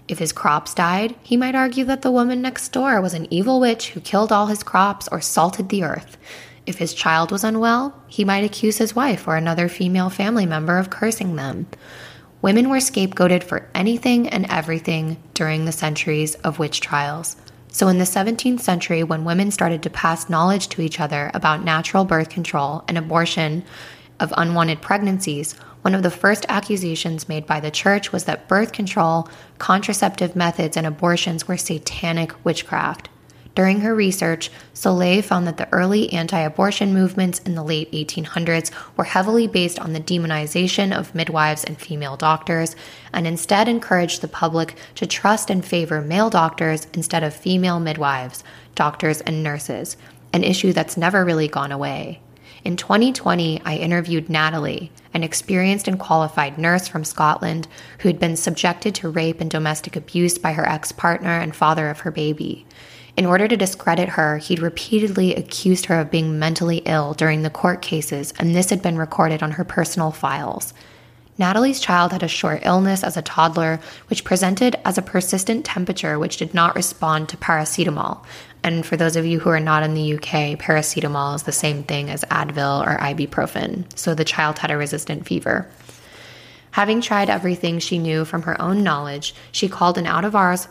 If his crops died, he might argue that the woman next door was an evil witch who killed all his crops or salted the earth. If his child was unwell, he might accuse his wife or another female family member of cursing them. Women were scapegoated for anything and everything during the centuries of witch trials. So, in the 17th century, when women started to pass knowledge to each other about natural birth control and abortion of unwanted pregnancies, one of the first accusations made by the church was that birth control, contraceptive methods, and abortions were satanic witchcraft. During her research, Sollée found that the early anti abortion movements in the late 1800s were heavily based on the demonization of midwives and female doctors, and instead encouraged the public to trust and favor male doctors instead of female midwives, doctors, and nurses, an issue that's never really gone away. In 2020, I interviewed Natalie, an experienced and qualified nurse from Scotland who had been subjected to rape and domestic abuse by her ex partner and father of her baby. In order to discredit her, he'd repeatedly accused her of being mentally ill during the court cases, and this had been recorded on her personal files. Natalie's child had a short illness as a toddler, which presented as a persistent temperature which did not respond to paracetamol, and for those of you who are not in the UK, paracetamol is the same thing as Advil or ibuprofen. So the child had a resistant fever. Having tried everything she knew from her own knowledge, she called an out of hours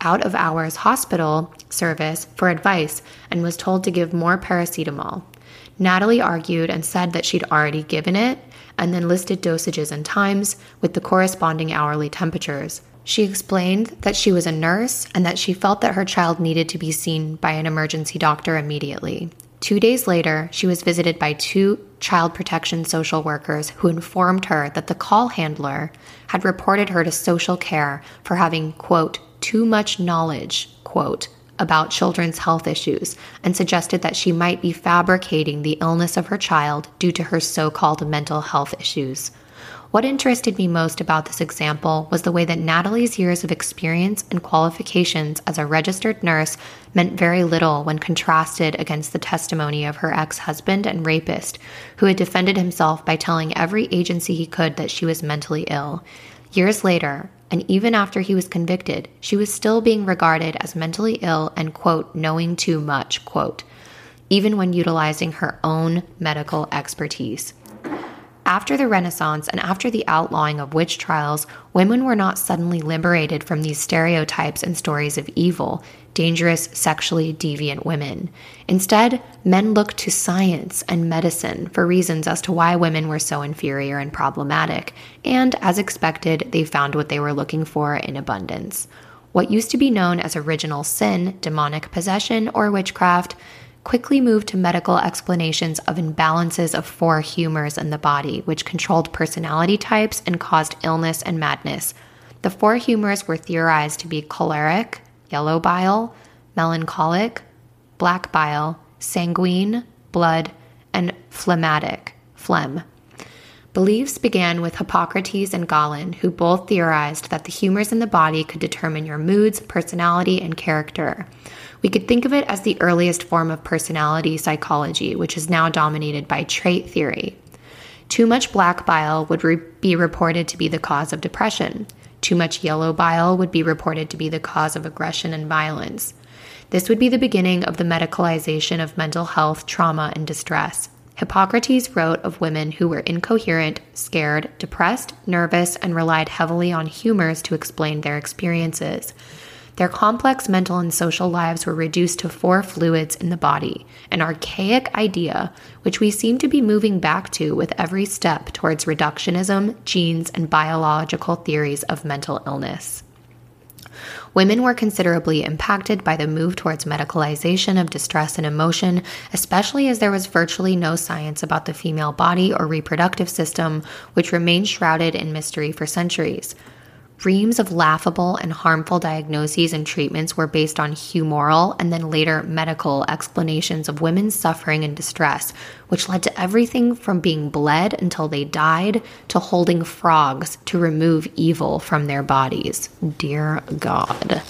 out of hours hospital service for advice and was told to give more paracetamol. Natalie argued and said that she'd already given it and then listed dosages and times with the corresponding hourly temperatures. She explained that she was a nurse and that she felt that her child needed to be seen by an emergency doctor immediately. Two days later, she was visited by two child protection social workers who informed her that the call handler had reported her to social care for having, quote, too much knowledge, quote, about children's health issues and suggested that she might be fabricating the illness of her child due to her so called mental health issues. What interested me most about this example was the way that Natalie's years of experience and qualifications as a registered nurse meant very little when contrasted against the testimony of her ex husband and rapist, who had defended himself by telling every agency he could that she was mentally ill. Years later, and even after he was convicted, she was still being regarded as mentally ill and, quote, knowing too much, quote, even when utilizing her own medical expertise. After the Renaissance and after the outlawing of witch trials, women were not suddenly liberated from these stereotypes and stories of evil, dangerous, sexually deviant women. Instead, men looked to science and medicine for reasons as to why women were so inferior and problematic, and as expected, they found what they were looking for in abundance. What used to be known as original sin, demonic possession, or witchcraft quickly moved to medical explanations of imbalances of four humors in the body, which controlled personality types and caused illness and madness. The four humors were theorized to be choleric, yellow bile, melancholic, black bile, sanguine, blood, and phlegmatic, phlegm. Beliefs began with Hippocrates and Galen, who both theorized that the humors in the body could determine your moods, personality, and character. We could think of it as the earliest form of personality psychology, which is now dominated by trait theory. Too much black bile would re- be reported to be the cause of depression. Too much yellow bile would be reported to be the cause of aggression and violence. This would be the beginning of the medicalization of mental health, trauma, and distress. Hippocrates wrote of women who were incoherent, scared, depressed, nervous, and relied heavily on humors to explain their experiences. Their complex mental and social lives were reduced to four fluids in the body, an archaic idea which we seem to be moving back to with every step towards reductionism, genes, and biological theories of mental illness. Women were considerably impacted by the move towards medicalization of distress and emotion, especially as there was virtually no science about the female body or reproductive system, which remained shrouded in mystery for centuries. Reams of laughable and harmful diagnoses and treatments were based on humoral and then later medical explanations of women's suffering and distress, which led to everything from being bled until they died to holding frogs to remove evil from their bodies. Dear God.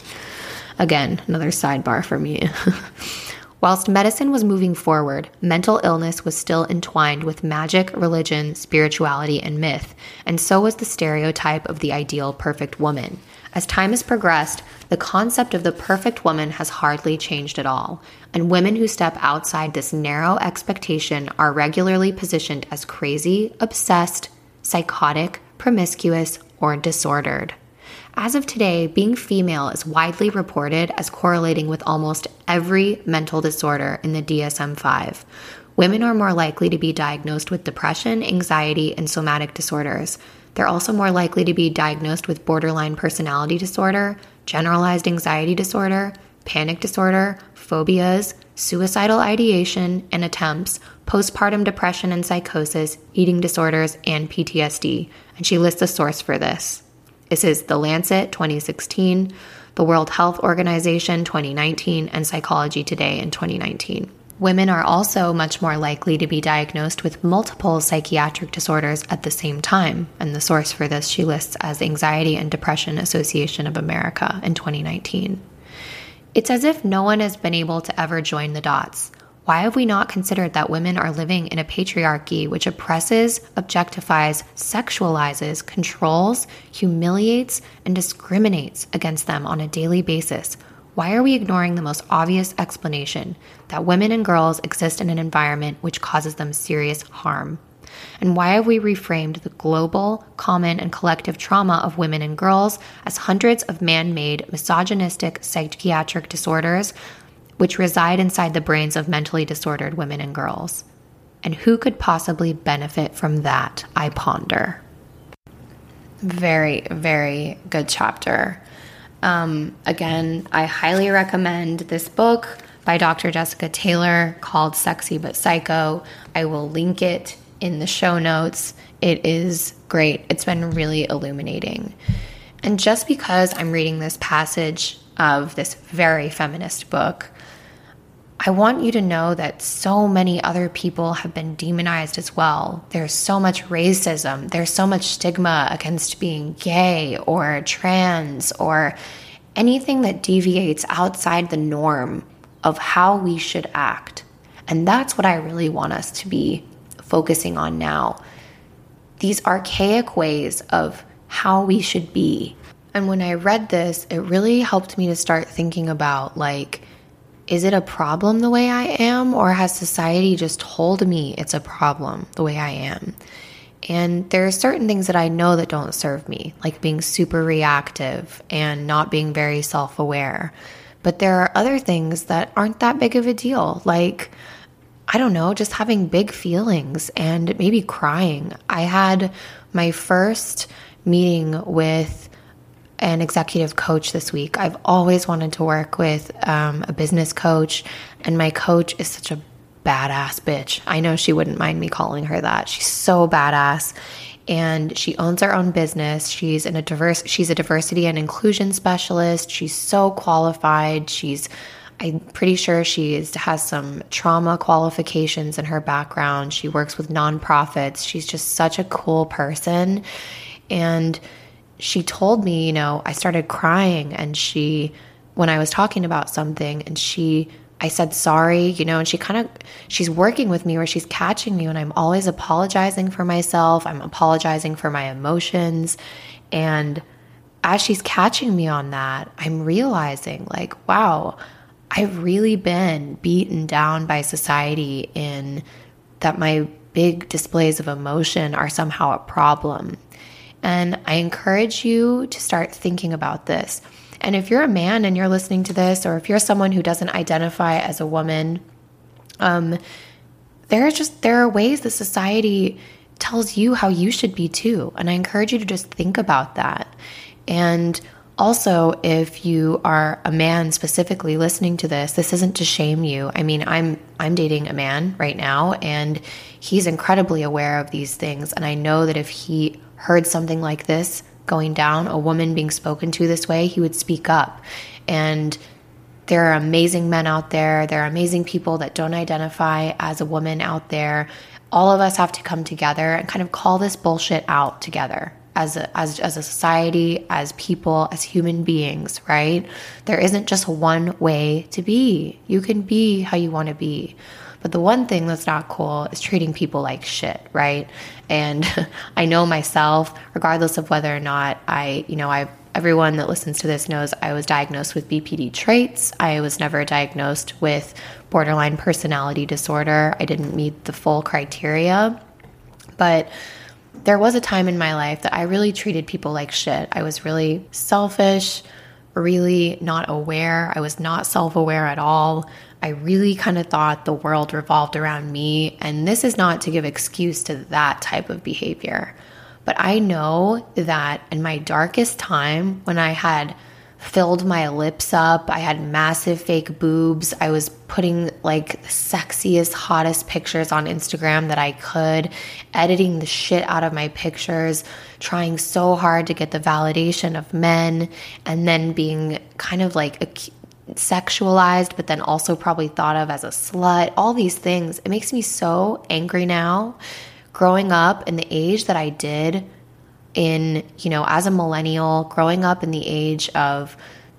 Again, another sidebar for me. [LAUGHS] Whilst medicine was moving forward, mental illness was still entwined with magic, religion, spirituality, and myth, and so was the stereotype of the ideal perfect woman. As time has progressed, the concept of the perfect woman has hardly changed at all, and women who step outside this narrow expectation are regularly positioned as crazy, obsessed, psychotic, promiscuous, or disordered. As of today, being female is widely reported as correlating with almost every mental disorder in the DSM 5. Women are more likely to be diagnosed with depression, anxiety, and somatic disorders. They're also more likely to be diagnosed with borderline personality disorder, generalized anxiety disorder, panic disorder, phobias, suicidal ideation and attempts, postpartum depression and psychosis, eating disorders, and PTSD. And she lists a source for this. This is The Lancet 2016, the World Health Organization 2019, and Psychology Today in 2019. Women are also much more likely to be diagnosed with multiple psychiatric disorders at the same time, and the source for this she lists as Anxiety and Depression Association of America in 2019. It's as if no one has been able to ever join the dots. Why have we not considered that women are living in a patriarchy which oppresses, objectifies, sexualizes, controls, humiliates, and discriminates against them on a daily basis? Why are we ignoring the most obvious explanation that women and girls exist in an environment which causes them serious harm? And why have we reframed the global, common, and collective trauma of women and girls as hundreds of man made, misogynistic psychiatric disorders which reside inside the brains of mentally disordered women and girls. And who could possibly benefit from that, I ponder. Very, very good chapter. Um, again, I highly recommend this book by Dr. Jessica Taylor called Sexy But Psycho. I will link it in the show notes. It is great, it's been really illuminating. And just because I'm reading this passage of this very feminist book, I want you to know that so many other people have been demonized as well. There's so much racism, there's so much stigma against being gay or trans or anything that deviates outside the norm of how we should act. And that's what I really want us to be focusing on now. These archaic ways of how we should be. And when I read this, it really helped me to start thinking about like, is it a problem the way I am, or has society just told me it's a problem the way I am? And there are certain things that I know that don't serve me, like being super reactive and not being very self aware. But there are other things that aren't that big of a deal, like, I don't know, just having big feelings and maybe crying. I had my first meeting with an executive coach this week. I've always wanted to work with um, a business coach, and my coach is such a badass bitch. I know she wouldn't mind me calling her that. She's so badass. And she owns her own business. She's in a diverse she's a diversity and inclusion specialist. She's so qualified. She's I'm pretty sure she is, has some trauma qualifications in her background. She works with nonprofits. She's just such a cool person. And she told me, you know, I started crying and she, when I was talking about something, and she, I said sorry, you know, and she kind of, she's working with me where she's catching me and I'm always apologizing for myself. I'm apologizing for my emotions. And as she's catching me on that, I'm realizing, like, wow, I've really been beaten down by society in that my big displays of emotion are somehow a problem. And I encourage you to start thinking about this. And if you're a man and you're listening to this, or if you're someone who doesn't identify as a woman, um, there are just there are ways that society tells you how you should be too. And I encourage you to just think about that. And also, if you are a man specifically listening to this, this isn't to shame you. I mean, I'm I'm dating a man right now and he's incredibly aware of these things and I know that if he heard something like this going down, a woman being spoken to this way, he would speak up. And there are amazing men out there, there are amazing people that don't identify as a woman out there. All of us have to come together and kind of call this bullshit out together as a, as, as a society, as people, as human beings, right? There isn't just one way to be. You can be how you want to be. But the one thing that's not cool is treating people like shit, right? And [LAUGHS] I know myself, regardless of whether or not I, you know, I everyone that listens to this knows I was diagnosed with BPD traits. I was never diagnosed with borderline personality disorder. I didn't meet the full criteria. But there was a time in my life that I really treated people like shit. I was really selfish, really not aware. I was not self aware at all. I really kind of thought the world revolved around me. And this is not to give excuse to that type of behavior. But I know that in my darkest time, when I had filled my lips up. I had massive fake boobs. I was putting like the sexiest, hottest pictures on Instagram that I could, editing the shit out of my pictures, trying so hard to get the validation of men, and then being kind of like sexualized, but then also probably thought of as a slut. All these things. It makes me so angry now. Growing up in the age that I did, in, you know, as a millennial, growing up in the age of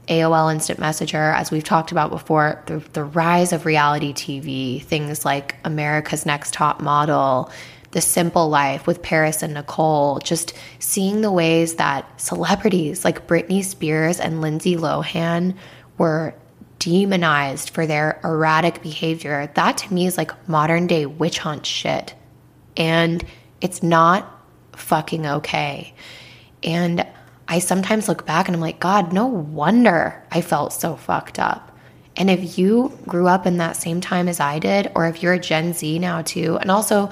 AOL Instant Messenger, as we've talked about before, the, the rise of reality TV, things like America's Next Top Model, The Simple Life with Paris and Nicole, just seeing the ways that celebrities like Britney Spears and Lindsay Lohan were demonized for their erratic behavior. That to me is like modern day witch hunt shit. And it's not fucking okay. And I sometimes look back and I'm like, God, no wonder I felt so fucked up. And if you grew up in that same time as I did, or if you're a Gen Z now too, and also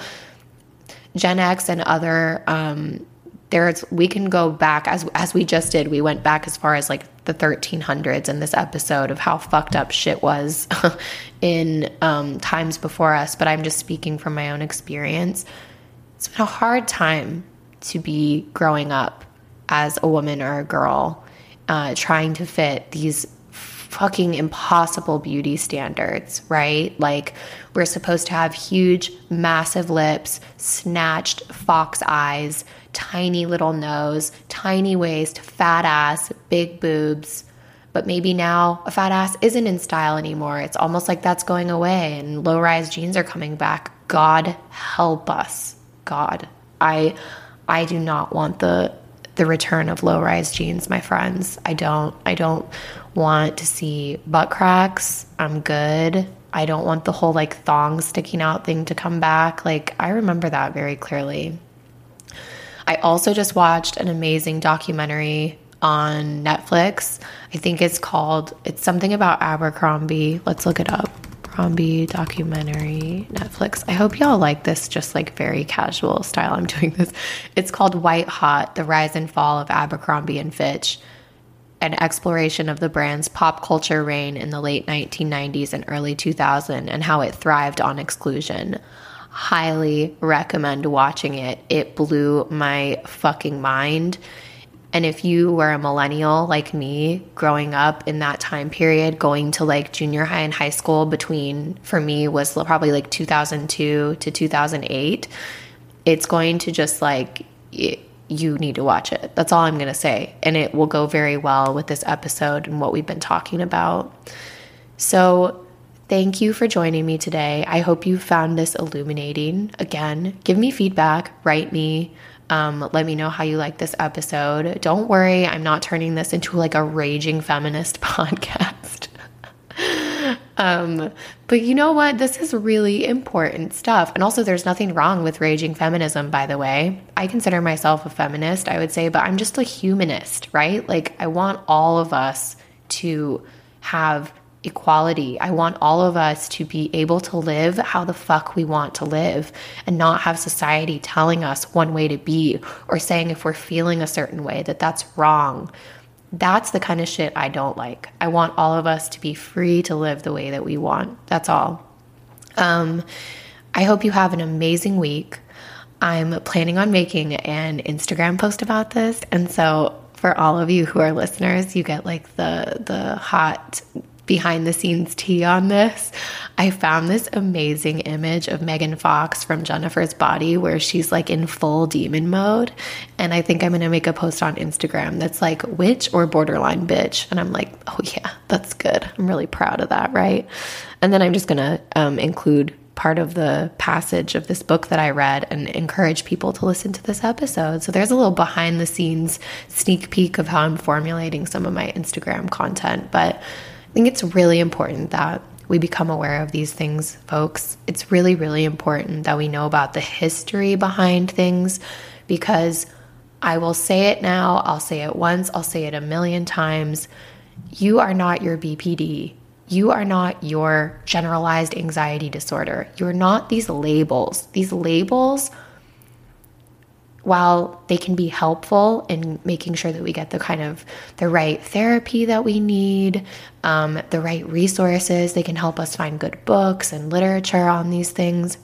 Gen X and other, um, there's we can go back as as we just did. We went back as far as like the 1300s in this episode of how fucked up shit was [LAUGHS] in um, times before us. But I'm just speaking from my own experience. It's been a hard time to be growing up as a woman or a girl, uh, trying to fit these fucking impossible beauty standards, right? Like, we're supposed to have huge, massive lips, snatched fox eyes, tiny little nose, tiny waist, fat ass, big boobs. But maybe now a fat ass isn't in style anymore. It's almost like that's going away and low rise jeans are coming back. God help us. God. I I do not want the the return of low rise jeans, my friends. I don't I don't want to see butt cracks. I'm good. I don't want the whole like thong sticking out thing to come back. Like I remember that very clearly. I also just watched an amazing documentary on Netflix. I think it's called it's something about Abercrombie. Let's look it up. Abercrombie documentary, Netflix. I hope y'all like this, just like very casual style. I'm [LAUGHS] doing this. It's called White Hot The Rise and Fall of Abercrombie and Fitch, an exploration of the brand's pop culture reign in the late 1990s and early 2000 and how it thrived on exclusion. Highly recommend watching it. It blew my fucking mind And if you were a millennial like me, growing up in that time period, going to like junior high and high school between, for me, was probably like 2002 to 2008, it's going to just like, you need to watch it. That's all I'm going to say. And it will go very well with this episode and what we've been talking about. So, thank you for joining me today. I hope you found this illuminating. Again, give me feedback, write me. Um, let me know how you like this episode. Don't worry, I'm not turning this into like a raging feminist [LAUGHS] podcast. um, but you know what? This is really important stuff. And also, there's nothing wrong with raging feminism, by the way. I consider myself a feminist, I would say, but I'm just a humanist, right? Like, I want all of us to have equality. I want all of us to be able to live how the fuck we want to live and not have society telling us one way to be or saying if we're feeling a certain way that that's wrong. That's the kind of shit I don't like. I want all of us to be free to live the way that we want. That's all. Um, I hope you have an amazing week. I'm planning on making an Instagram post about this. And so for all of you who are listeners, you get like the the hot behind the scenes tea on this. I found this amazing image of Megan Fox from Jennifer's Body where she's like in full demon mode. And I think I'm going to make a post on Instagram that's like witch or borderline bitch. And I'm like, oh yeah, that's good. I'm really proud of that, right? And then I'm just going to um, include part of the passage of this book that I read and encourage people to listen to this episode. So there's a little behind the scenes sneak peek of how I'm formulating some of my Instagram content. But think it's really important that we become aware of these things, folks. It's really, really important that we know about the history behind things because I will say it now, I'll say it once, I'll say it a million times. You are not your BPD. You are not your generalized anxiety disorder. You're not these labels. These labels while they can be helpful in making sure that we get the kind of the right therapy that we need um, the right resources they can help us find good books and literature on these things.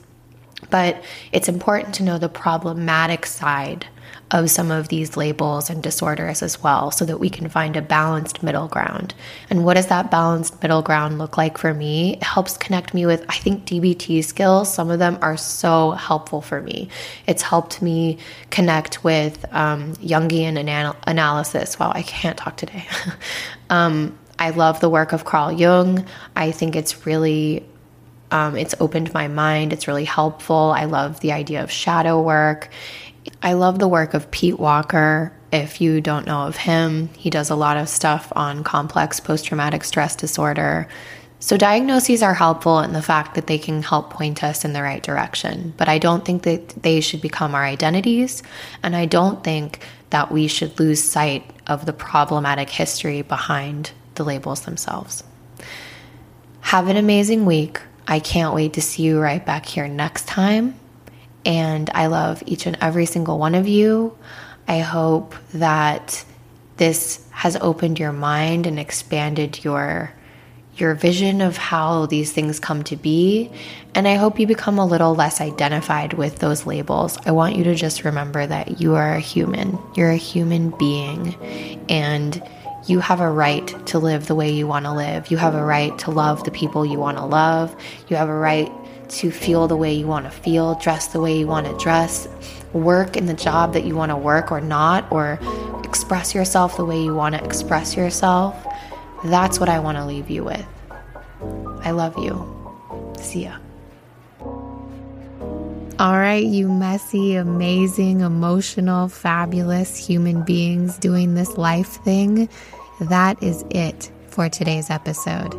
But it's important to know the problematic side of some of these labels and disorders as well so that we can find a balanced middle ground. And what does that balanced middle ground look like for me? It helps connect me with, I think, DBT skills. Some of them are so helpful for me. It's helped me connect with um, Jungian anal- analysis. Wow, I can't talk today. [LAUGHS] um, I love the work of Carl Jung. I think it's really um, it's opened my mind. It's really helpful. I love the idea of shadow work. I love the work of Pete Walker. If you don't know of him, he does a lot of stuff on complex post traumatic stress disorder. So, diagnoses are helpful in the fact that they can help point us in the right direction. But I don't think that they should become our identities. And I don't think that we should lose sight of the problematic history behind the labels themselves. Have an amazing week. I can't wait to see you right back here next time. And I love each and every single one of you. I hope that this has opened your mind and expanded your your vision of how these things come to be. And I hope you become a little less identified with those labels. I want you to just remember that you are a human. You're a human being. And you have a right to live the way you want to live. You have a right to love the people you want to love. You have a right to feel the way you want to feel, dress the way you want to dress, work in the job that you want to work or not, or express yourself the way you want to express yourself. That's what I want to leave you with. I love you. See ya. All right, you messy, amazing, emotional, fabulous human beings doing this life thing. That is it for today's episode.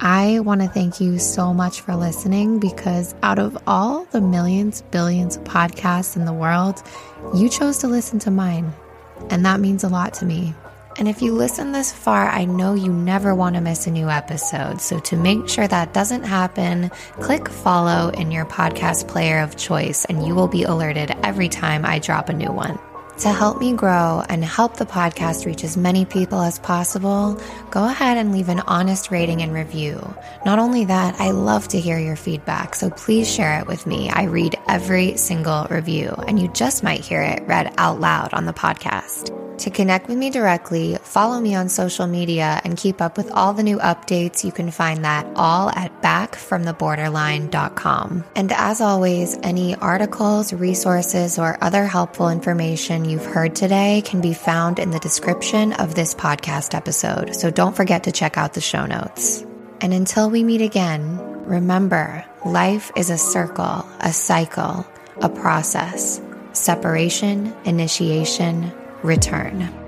I want to thank you so much for listening because out of all the millions, billions of podcasts in the world, you chose to listen to mine. And that means a lot to me. And if you listen this far, I know you never want to miss a new episode. So to make sure that doesn't happen, click follow in your podcast player of choice and you will be alerted every time I drop a new one. To help me grow and help the podcast reach as many people as possible, go ahead and leave an honest rating and review. Not only that, I love to hear your feedback, so please share it with me. I read every single review, and you just might hear it read out loud on the podcast. To connect with me directly, follow me on social media and keep up with all the new updates. You can find that all at backfromtheborderline.com. And as always, any articles, resources, or other helpful information you've heard today can be found in the description of this podcast episode. So don't forget to check out the show notes. And until we meet again, remember life is a circle, a cycle, a process separation, initiation, return.